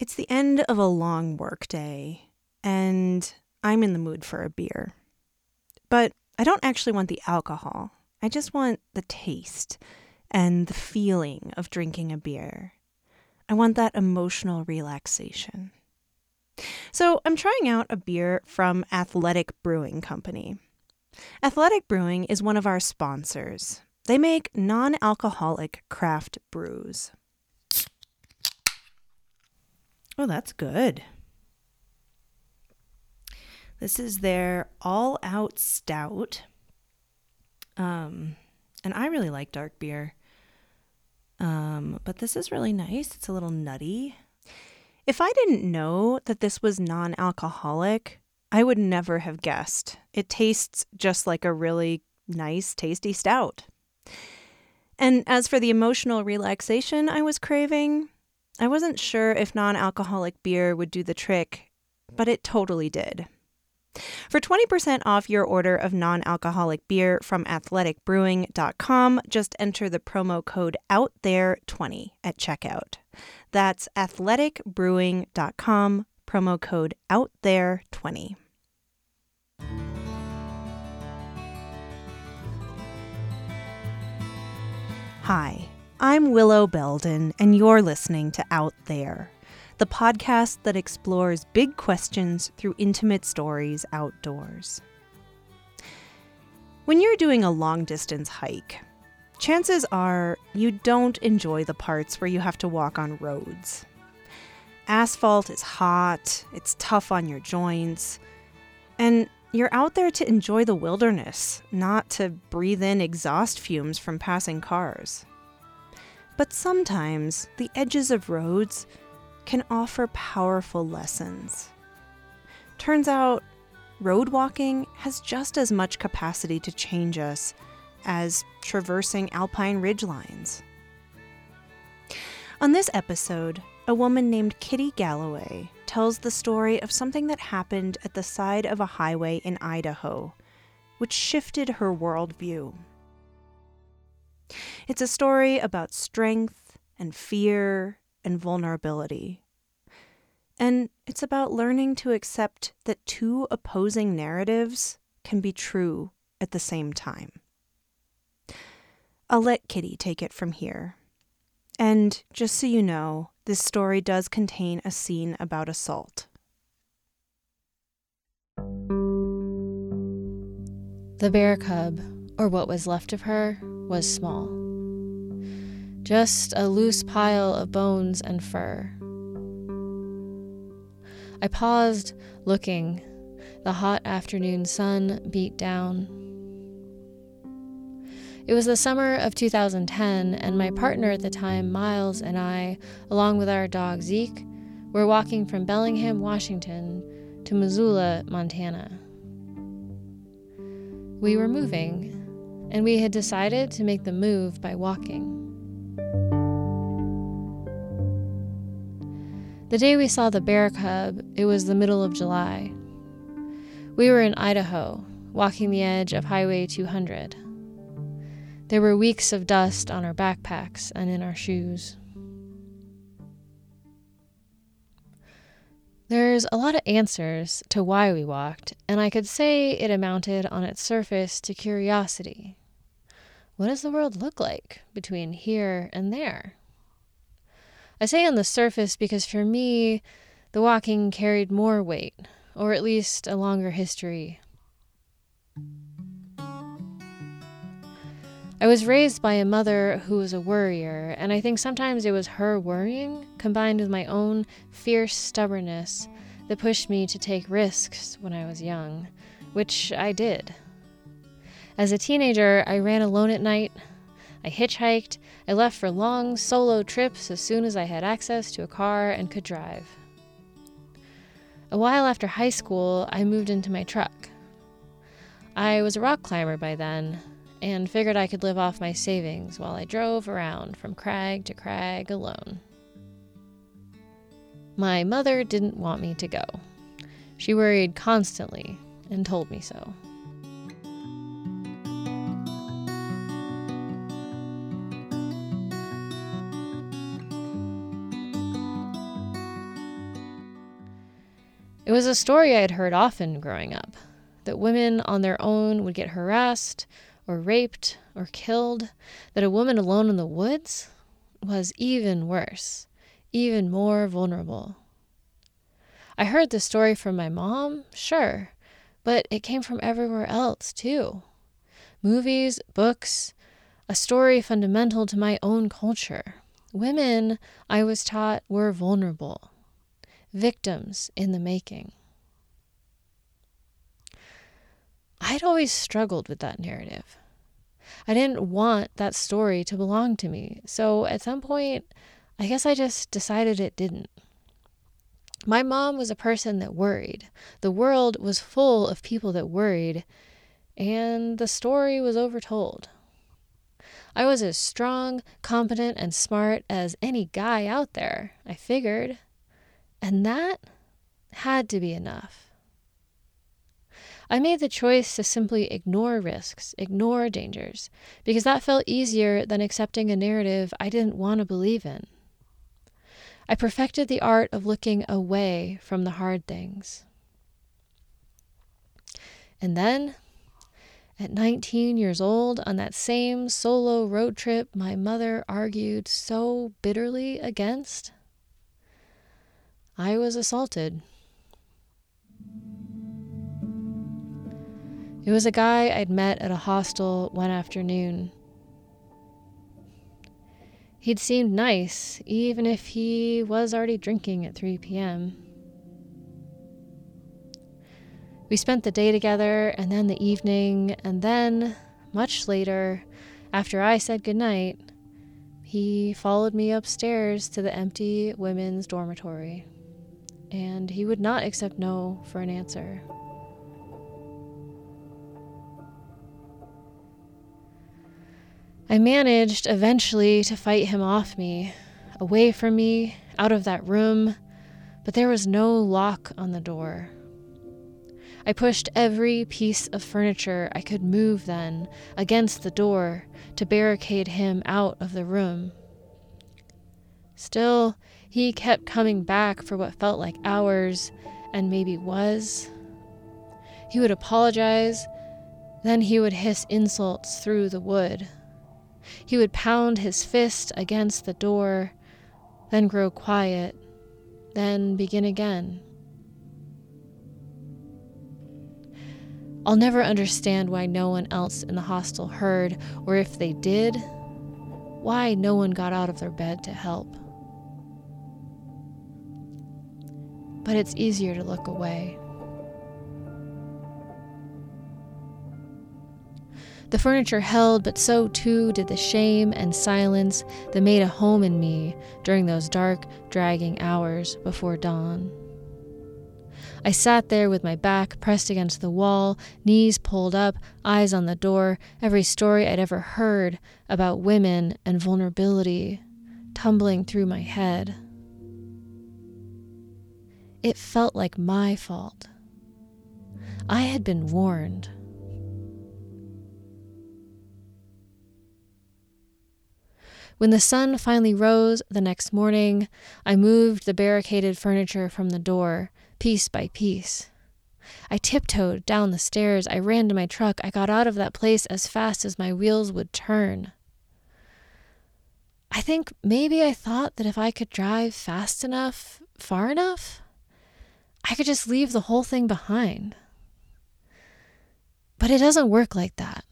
It's the end of a long workday, and I'm in the mood for a beer. But I don't actually want the alcohol. I just want the taste and the feeling of drinking a beer. I want that emotional relaxation. So I'm trying out a beer from Athletic Brewing Company. Athletic Brewing is one of our sponsors. They make non alcoholic craft brews. Oh, that's good. This is their all out stout. Um, and I really like dark beer. Um, but this is really nice. It's a little nutty. If I didn't know that this was non alcoholic, I would never have guessed. It tastes just like a really nice, tasty stout. And as for the emotional relaxation I was craving, I wasn't sure if non alcoholic beer would do the trick, but it totally did. For 20% off your order of non alcoholic beer from athleticbrewing.com, just enter the promo code OUTTHERE20 at checkout. That's athleticbrewing.com, promo code OUTTHERE20. Hi, I'm Willow Belden, and you're listening to Out There the podcast that explores big questions through intimate stories outdoors. When you're doing a long distance hike, chances are you don't enjoy the parts where you have to walk on roads. Asphalt is hot, it's tough on your joints, and you're out there to enjoy the wilderness, not to breathe in exhaust fumes from passing cars. But sometimes the edges of roads can offer powerful lessons. Turns out, road walking has just as much capacity to change us as traversing alpine ridgelines. On this episode, a woman named Kitty Galloway tells the story of something that happened at the side of a highway in Idaho, which shifted her worldview. It's a story about strength and fear and vulnerability. And it's about learning to accept that two opposing narratives can be true at the same time. I'll let Kitty take it from here. And just so you know, this story does contain a scene about assault. The bear cub, or what was left of her, was small just a loose pile of bones and fur. I paused, looking. The hot afternoon sun beat down. It was the summer of 2010, and my partner at the time, Miles, and I, along with our dog Zeke, were walking from Bellingham, Washington to Missoula, Montana. We were moving, and we had decided to make the move by walking. The day we saw the bear cub, it was the middle of July. We were in Idaho, walking the edge of Highway 200. There were weeks of dust on our backpacks and in our shoes. There's a lot of answers to why we walked, and I could say it amounted on its surface to curiosity. What does the world look like between here and there? I say on the surface because for me, the walking carried more weight, or at least a longer history. I was raised by a mother who was a worrier, and I think sometimes it was her worrying combined with my own fierce stubbornness that pushed me to take risks when I was young, which I did. As a teenager, I ran alone at night, I hitchhiked. I left for long solo trips as soon as I had access to a car and could drive. A while after high school, I moved into my truck. I was a rock climber by then and figured I could live off my savings while I drove around from crag to crag alone. My mother didn't want me to go. She worried constantly and told me so. It was a story I had heard often growing up that women on their own would get harassed or raped or killed, that a woman alone in the woods was even worse, even more vulnerable. I heard the story from my mom, sure, but it came from everywhere else too movies, books, a story fundamental to my own culture. Women, I was taught, were vulnerable, victims in the making. I'd always struggled with that narrative. I didn't want that story to belong to me. So at some point, I guess I just decided it didn't. My mom was a person that worried. The world was full of people that worried, and the story was overtold. I was as strong, competent, and smart as any guy out there, I figured. And that had to be enough. I made the choice to simply ignore risks, ignore dangers, because that felt easier than accepting a narrative I didn't want to believe in. I perfected the art of looking away from the hard things. And then, at 19 years old, on that same solo road trip my mother argued so bitterly against, I was assaulted. It was a guy I'd met at a hostel one afternoon. He'd seemed nice, even if he was already drinking at 3 p.m. We spent the day together, and then the evening, and then, much later, after I said goodnight, he followed me upstairs to the empty women's dormitory, and he would not accept no for an answer. I managed eventually to fight him off me, away from me, out of that room, but there was no lock on the door. I pushed every piece of furniture I could move then against the door to barricade him out of the room. Still, he kept coming back for what felt like hours and maybe was. He would apologize, then he would hiss insults through the wood. He would pound his fist against the door, then grow quiet, then begin again. I'll never understand why no one else in the hostel heard, or if they did, why no one got out of their bed to help. But it's easier to look away. The furniture held, but so too did the shame and silence that made a home in me during those dark, dragging hours before dawn. I sat there with my back pressed against the wall, knees pulled up, eyes on the door, every story I'd ever heard about women and vulnerability tumbling through my head. It felt like my fault. I had been warned. When the sun finally rose the next morning, I moved the barricaded furniture from the door, piece by piece. I tiptoed down the stairs. I ran to my truck. I got out of that place as fast as my wheels would turn. I think maybe I thought that if I could drive fast enough, far enough, I could just leave the whole thing behind. But it doesn't work like that.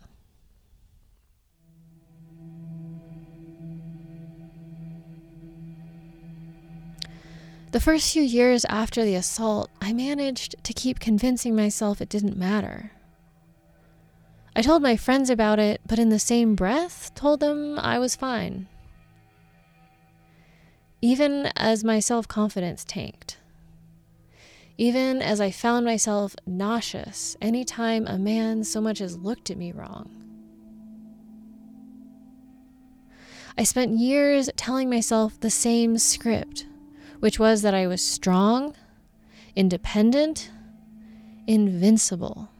The first few years after the assault, I managed to keep convincing myself it didn't matter. I told my friends about it, but in the same breath told them I was fine. Even as my self confidence tanked, even as I found myself nauseous anytime a man so much as looked at me wrong. I spent years telling myself the same script which was that I was strong, independent, invincible.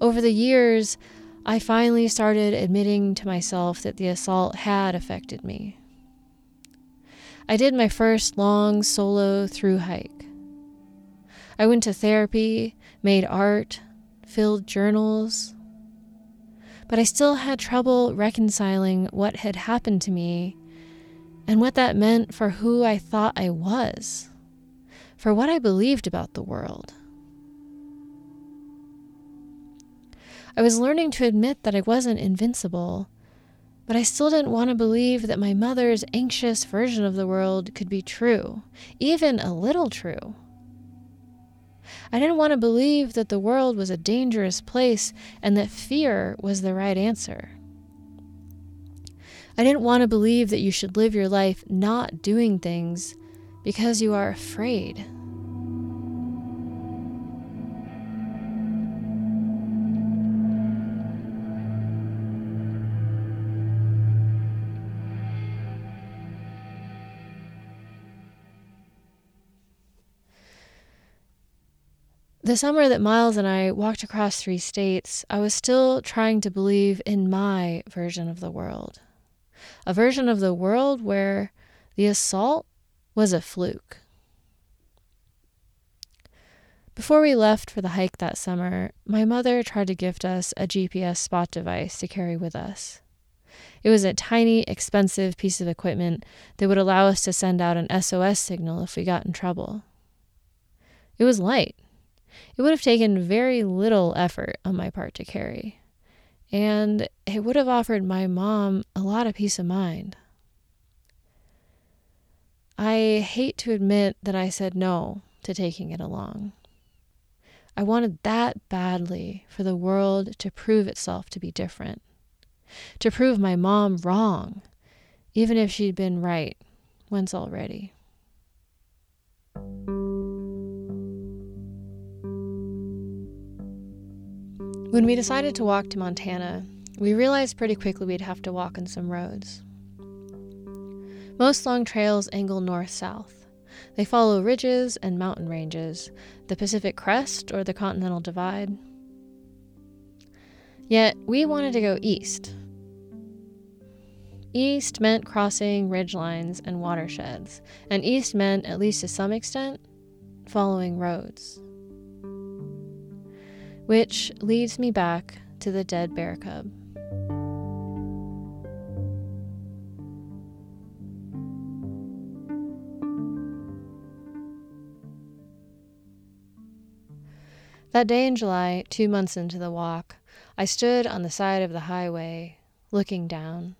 Over the years, I finally started admitting to myself that the assault had affected me. I did my first long solo through hike. I went to therapy, made art, filled journals, but I still had trouble reconciling what had happened to me and what that meant for who I thought I was, for what I believed about the world. I was learning to admit that I wasn't invincible, but I still didn't want to believe that my mother's anxious version of the world could be true, even a little true. I didn't want to believe that the world was a dangerous place and that fear was the right answer. I didn't want to believe that you should live your life not doing things because you are afraid. The summer that Miles and I walked across three states, I was still trying to believe in my version of the world. A version of the world where the assault was a fluke. Before we left for the hike that summer, my mother tried to gift us a GPS spot device to carry with us. It was a tiny, expensive piece of equipment that would allow us to send out an SOS signal if we got in trouble. It was light, it would have taken very little effort on my part to carry, and it would have offered my mom a lot of peace of mind. I hate to admit that I said no to taking it along. I wanted that badly for the world to prove itself to be different, to prove my mom wrong, even if she'd been right once already. When we decided to walk to Montana, we realized pretty quickly we'd have to walk on some roads. Most long trails angle north south. They follow ridges and mountain ranges, the Pacific Crest or the Continental Divide. Yet we wanted to go east. East meant crossing ridgelines and watersheds, and east meant, at least to some extent, following roads. Which leads me back to the dead bear cub. That day in July, two months into the walk, I stood on the side of the highway, looking down.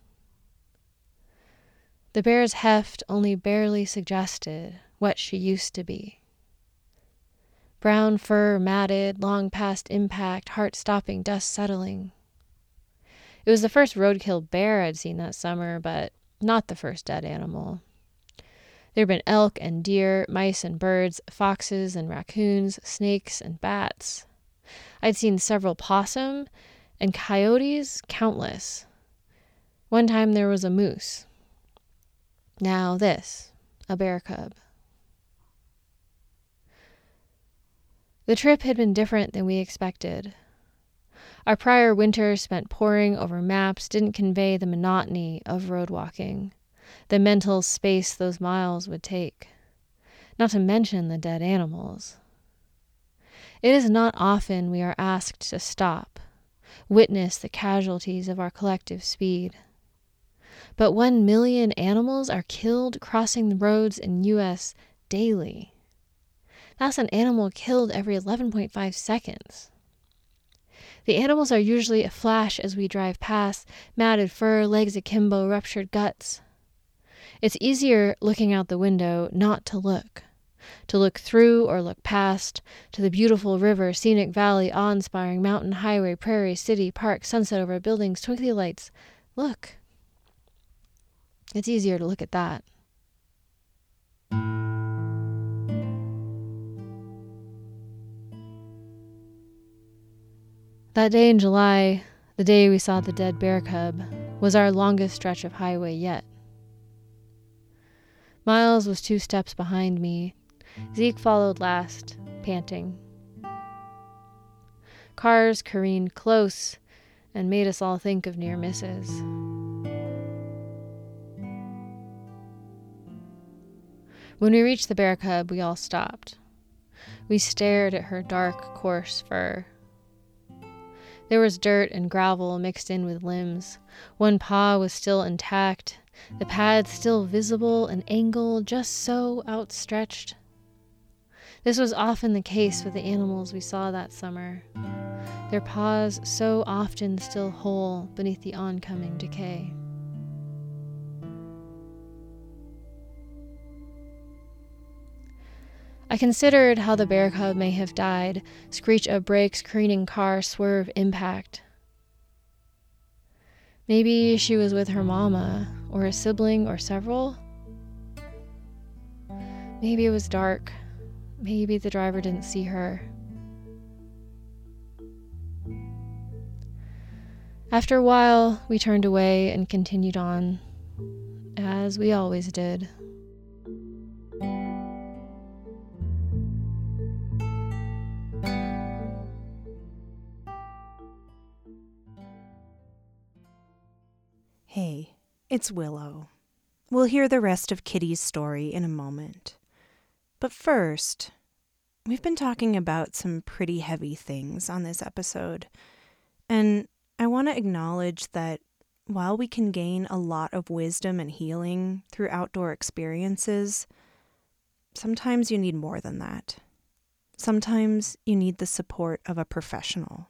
The bear's heft only barely suggested what she used to be brown fur matted, long past impact, heart stopping, dust settling. It was the first roadkill bear I'd seen that summer, but not the first dead animal. There had been elk and deer, mice and birds, foxes and raccoons, snakes and bats. I'd seen several possum and coyotes, countless. One time there was a moose. Now this, a bear cub. The trip had been different than we expected. Our prior winter spent poring over maps didn't convey the monotony of road walking, the mental space those miles would take, not to mention the dead animals. It is not often we are asked to stop, witness the casualties of our collective speed. But one million animals are killed crossing the roads in U.S. daily. That's an animal killed every 11.5 seconds. The animals are usually a flash as we drive past matted fur, legs akimbo, ruptured guts. It's easier looking out the window not to look, to look through or look past, to the beautiful river, scenic valley, awe inspiring mountain, highway, prairie, city, park, sunset over buildings, twinkly lights. Look. It's easier to look at that. That day in July, the day we saw the dead bear cub, was our longest stretch of highway yet. Miles was two steps behind me. Zeke followed last, panting. Cars careened close and made us all think of near misses. When we reached the bear cub, we all stopped. We stared at her dark, coarse fur. There was dirt and gravel mixed in with limbs. One paw was still intact, the pad still visible, an angle just so outstretched. This was often the case with the animals we saw that summer, their paws so often still whole beneath the oncoming decay. I considered how the bear cub may have died screech of brakes, careening car, swerve, impact. Maybe she was with her mama, or a sibling, or several. Maybe it was dark. Maybe the driver didn't see her. After a while, we turned away and continued on, as we always did. Hey, it's Willow. We'll hear the rest of Kitty's story in a moment. But first, we've been talking about some pretty heavy things on this episode. And I want to acknowledge that while we can gain a lot of wisdom and healing through outdoor experiences, sometimes you need more than that. Sometimes you need the support of a professional.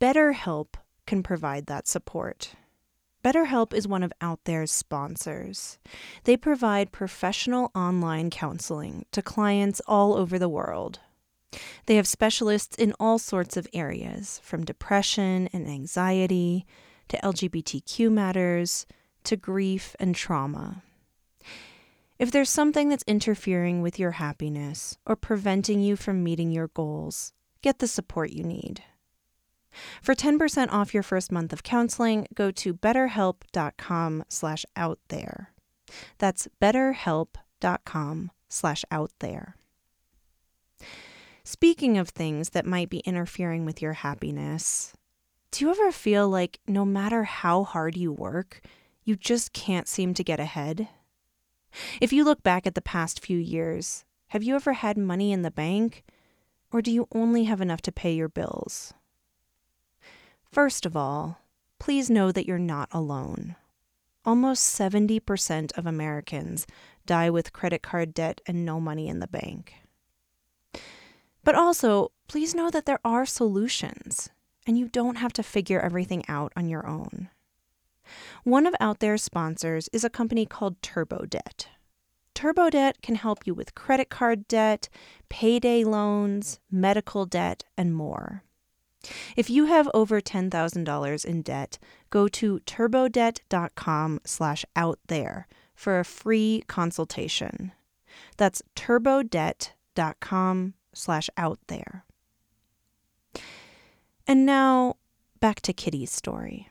BetterHelp can provide that support BetterHelp is one of Out There's sponsors. They provide professional online counseling to clients all over the world. They have specialists in all sorts of areas, from depression and anxiety to LGBTQ matters to grief and trauma. If there's something that's interfering with your happiness or preventing you from meeting your goals, get the support you need. For 10% off your first month of counseling, go to betterhelp.com slash out there. That's betterhelp.com slash out there. Speaking of things that might be interfering with your happiness, do you ever feel like no matter how hard you work, you just can't seem to get ahead? If you look back at the past few years, have you ever had money in the bank? Or do you only have enough to pay your bills? First of all, please know that you're not alone. Almost 70% of Americans die with credit card debt and no money in the bank. But also, please know that there are solutions, and you don't have to figure everything out on your own. One of Out There's sponsors is a company called TurboDebt. TurboDebt can help you with credit card debt, payday loans, medical debt, and more. If you have over $10,000 in debt, go to turbodebt.com slash out there for a free consultation. That's turbodebt.com slash out there. And now back to Kitty's story.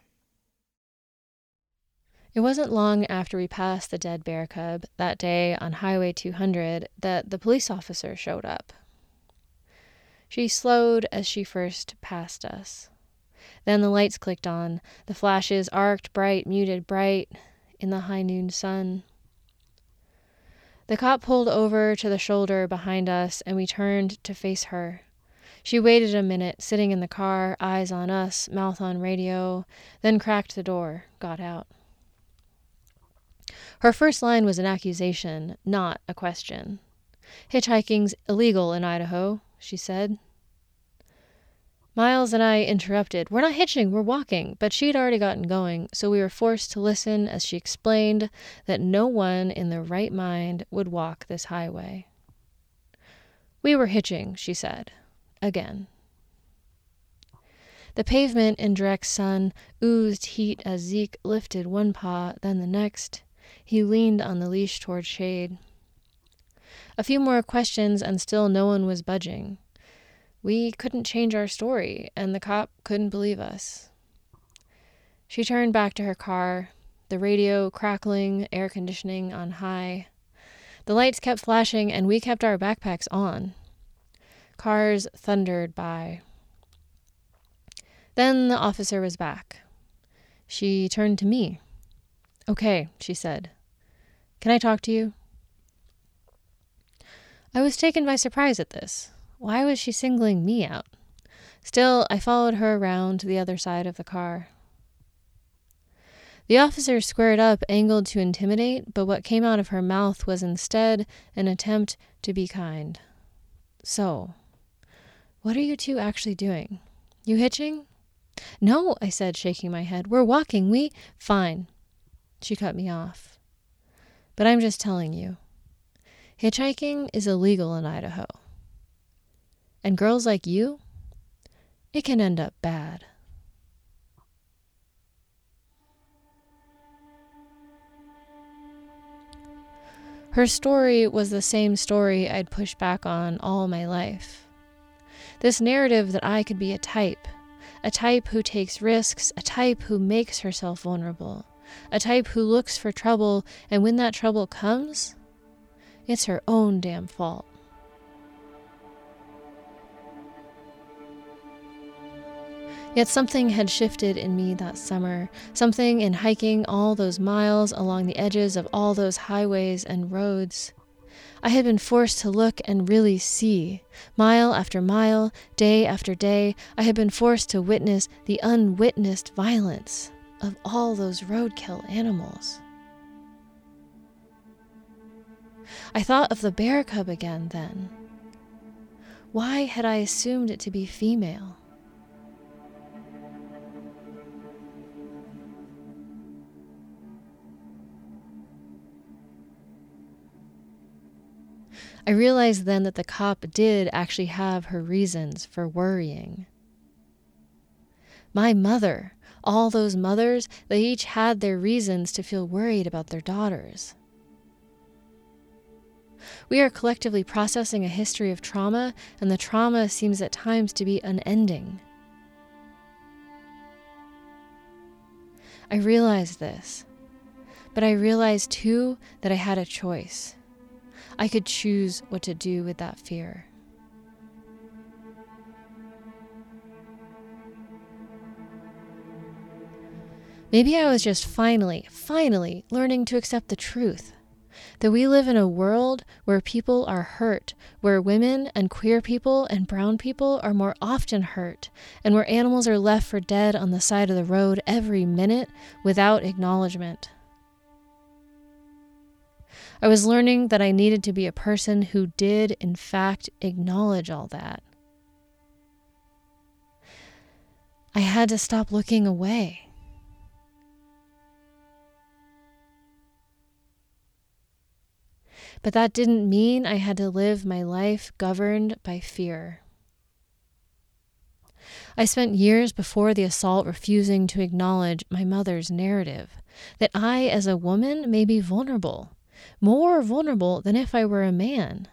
It wasn't long after we passed the dead bear cub that day on Highway 200 that the police officer showed up. She slowed as she first passed us. Then the lights clicked on, the flashes arced bright, muted bright in the high noon sun. The cop pulled over to the shoulder behind us, and we turned to face her. She waited a minute, sitting in the car, eyes on us, mouth on radio, then cracked the door, got out. Her first line was an accusation, not a question. Hitchhiking's illegal in Idaho, she said. Miles and I interrupted. We're not hitching, we're walking. But she'd already gotten going, so we were forced to listen as she explained that no one in their right mind would walk this highway. We were hitching, she said. Again. The pavement in direct sun oozed heat as Zeke lifted one paw, then the next. He leaned on the leash toward shade. A few more questions, and still no one was budging. We couldn't change our story, and the cop couldn't believe us. She turned back to her car, the radio crackling, air conditioning on high. The lights kept flashing, and we kept our backpacks on. Cars thundered by. Then the officer was back. She turned to me. Okay, she said. Can I talk to you? I was taken by surprise at this. Why was she singling me out? Still, I followed her around to the other side of the car. The officer squared up, angled to intimidate, but what came out of her mouth was instead an attempt to be kind. So, what are you two actually doing? You hitching? No, I said, shaking my head. We're walking. We. Fine. She cut me off. But I'm just telling you hitchhiking is illegal in Idaho. And girls like you, it can end up bad. Her story was the same story I'd pushed back on all my life. This narrative that I could be a type, a type who takes risks, a type who makes herself vulnerable, a type who looks for trouble, and when that trouble comes, it's her own damn fault. Yet something had shifted in me that summer, something in hiking all those miles along the edges of all those highways and roads. I had been forced to look and really see. Mile after mile, day after day, I had been forced to witness the unwitnessed violence of all those roadkill animals. I thought of the bear cub again then. Why had I assumed it to be female? I realized then that the cop did actually have her reasons for worrying. My mother, all those mothers, they each had their reasons to feel worried about their daughters. We are collectively processing a history of trauma, and the trauma seems at times to be unending. I realized this, but I realized too that I had a choice. I could choose what to do with that fear. Maybe I was just finally, finally learning to accept the truth that we live in a world where people are hurt, where women and queer people and brown people are more often hurt, and where animals are left for dead on the side of the road every minute without acknowledgement. I was learning that I needed to be a person who did, in fact, acknowledge all that. I had to stop looking away. But that didn't mean I had to live my life governed by fear. I spent years before the assault refusing to acknowledge my mother's narrative that I, as a woman, may be vulnerable, more vulnerable than if I were a man.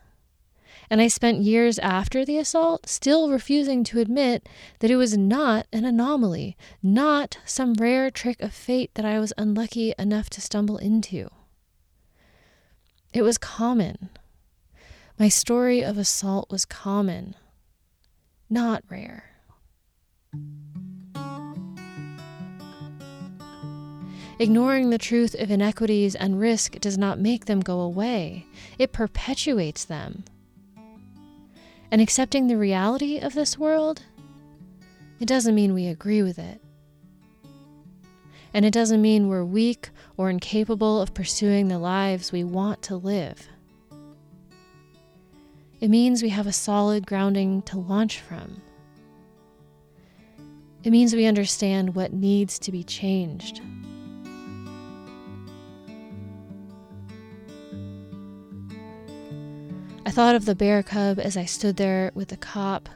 And I spent years after the assault still refusing to admit that it was not an anomaly, not some rare trick of fate that I was unlucky enough to stumble into. It was common. My story of assault was common, not rare. Ignoring the truth of inequities and risk does not make them go away, it perpetuates them. And accepting the reality of this world, it doesn't mean we agree with it. And it doesn't mean we're weak or incapable of pursuing the lives we want to live. It means we have a solid grounding to launch from. It means we understand what needs to be changed. I thought of the bear cub as I stood there with the cop.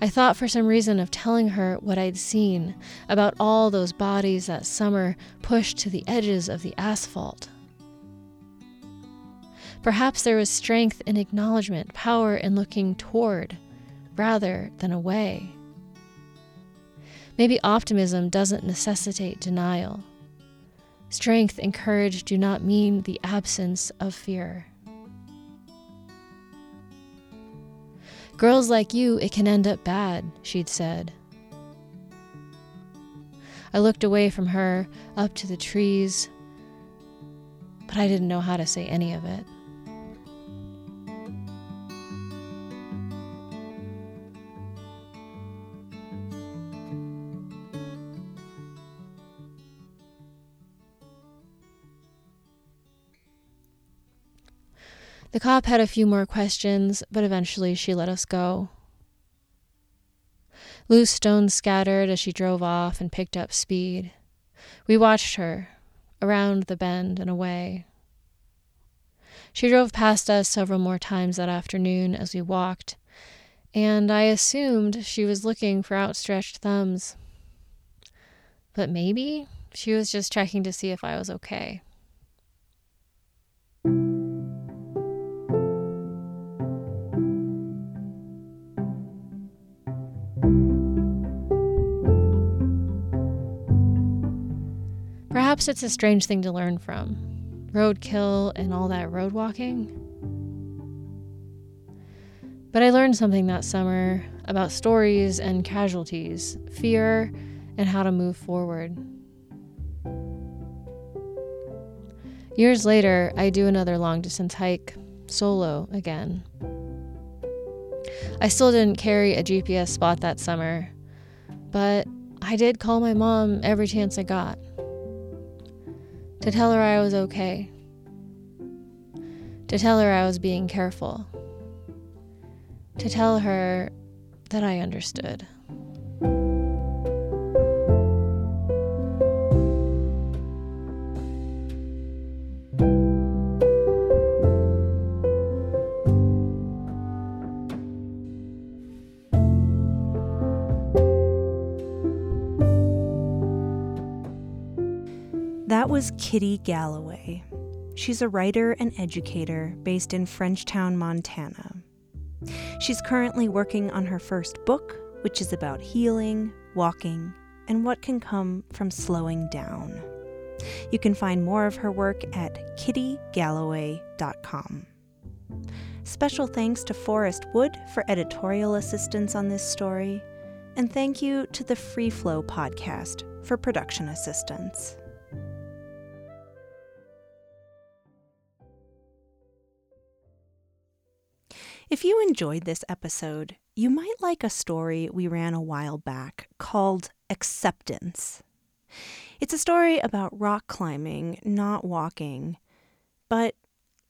I thought for some reason of telling her what I'd seen about all those bodies that summer pushed to the edges of the asphalt. Perhaps there was strength in acknowledgement, power in looking toward rather than away. Maybe optimism doesn't necessitate denial. Strength and courage do not mean the absence of fear. Girls like you, it can end up bad, she'd said. I looked away from her, up to the trees, but I didn't know how to say any of it. The cop had a few more questions, but eventually she let us go. Loose stones scattered as she drove off and picked up speed. We watched her, around the bend and away. She drove past us several more times that afternoon as we walked, and I assumed she was looking for outstretched thumbs. But maybe she was just checking to see if I was okay. Perhaps it's a strange thing to learn from roadkill and all that road walking. But I learned something that summer about stories and casualties, fear, and how to move forward. Years later, I do another long distance hike, solo again. I still didn't carry a GPS spot that summer, but I did call my mom every chance I got to tell her I was okay, to tell her I was being careful, to tell her that I understood. That was Kitty Galloway. She's a writer and educator based in Frenchtown, Montana. She's currently working on her first book, which is about healing, walking, and what can come from slowing down. You can find more of her work at kittygalloway.com. Special thanks to Forrest Wood for editorial assistance on this story, and thank you to the Free Flow podcast for production assistance. If you enjoyed this episode, you might like a story we ran a while back called Acceptance. It's a story about rock climbing, not walking, but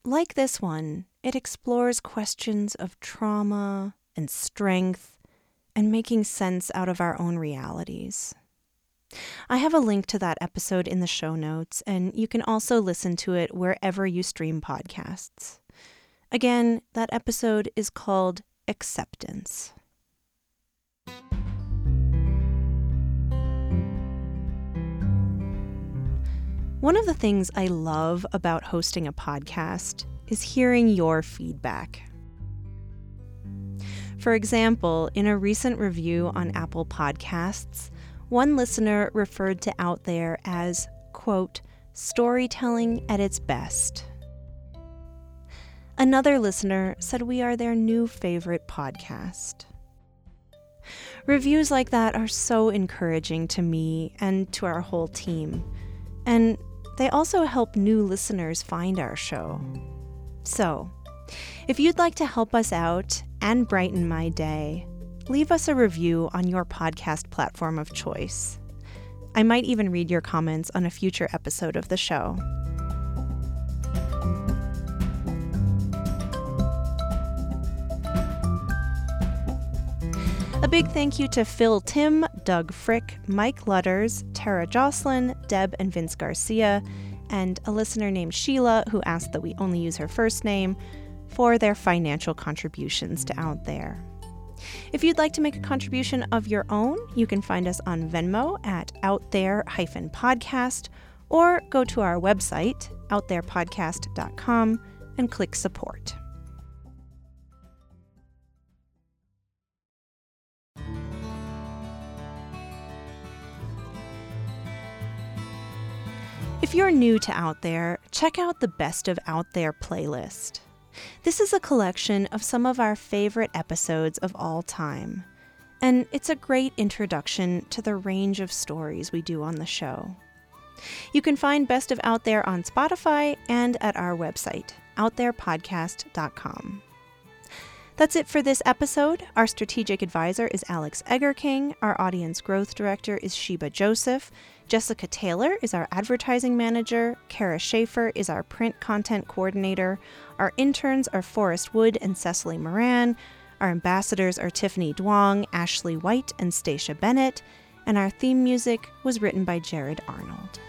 like this one, it explores questions of trauma and strength and making sense out of our own realities. I have a link to that episode in the show notes, and you can also listen to it wherever you stream podcasts. Again, that episode is called Acceptance. One of the things I love about hosting a podcast is hearing your feedback. For example, in a recent review on Apple Podcasts, one listener referred to Out There as, quote, storytelling at its best. Another listener said we are their new favorite podcast. Reviews like that are so encouraging to me and to our whole team, and they also help new listeners find our show. So, if you'd like to help us out and brighten my day, leave us a review on your podcast platform of choice. I might even read your comments on a future episode of the show. A big thank you to Phil Tim, Doug Frick, Mike Lutters, Tara Jocelyn, Deb and Vince Garcia, and a listener named Sheila who asked that we only use her first name for their financial contributions to Out There. If you'd like to make a contribution of your own, you can find us on Venmo at Out There Podcast or go to our website, outtherepodcast.com, and click support. If you're new to Out There, check out the Best of Out There playlist. This is a collection of some of our favorite episodes of all time, and it's a great introduction to the range of stories we do on the show. You can find Best of Out There on Spotify and at our website, outtherepodcast.com. That's it for this episode. Our strategic advisor is Alex Eggerking. Our audience growth director is Sheba Joseph. Jessica Taylor is our advertising manager. Kara Schaefer is our print content coordinator. Our interns are Forrest Wood and Cecily Moran. Our ambassadors are Tiffany Duong, Ashley White, and Stacia Bennett. And our theme music was written by Jared Arnold.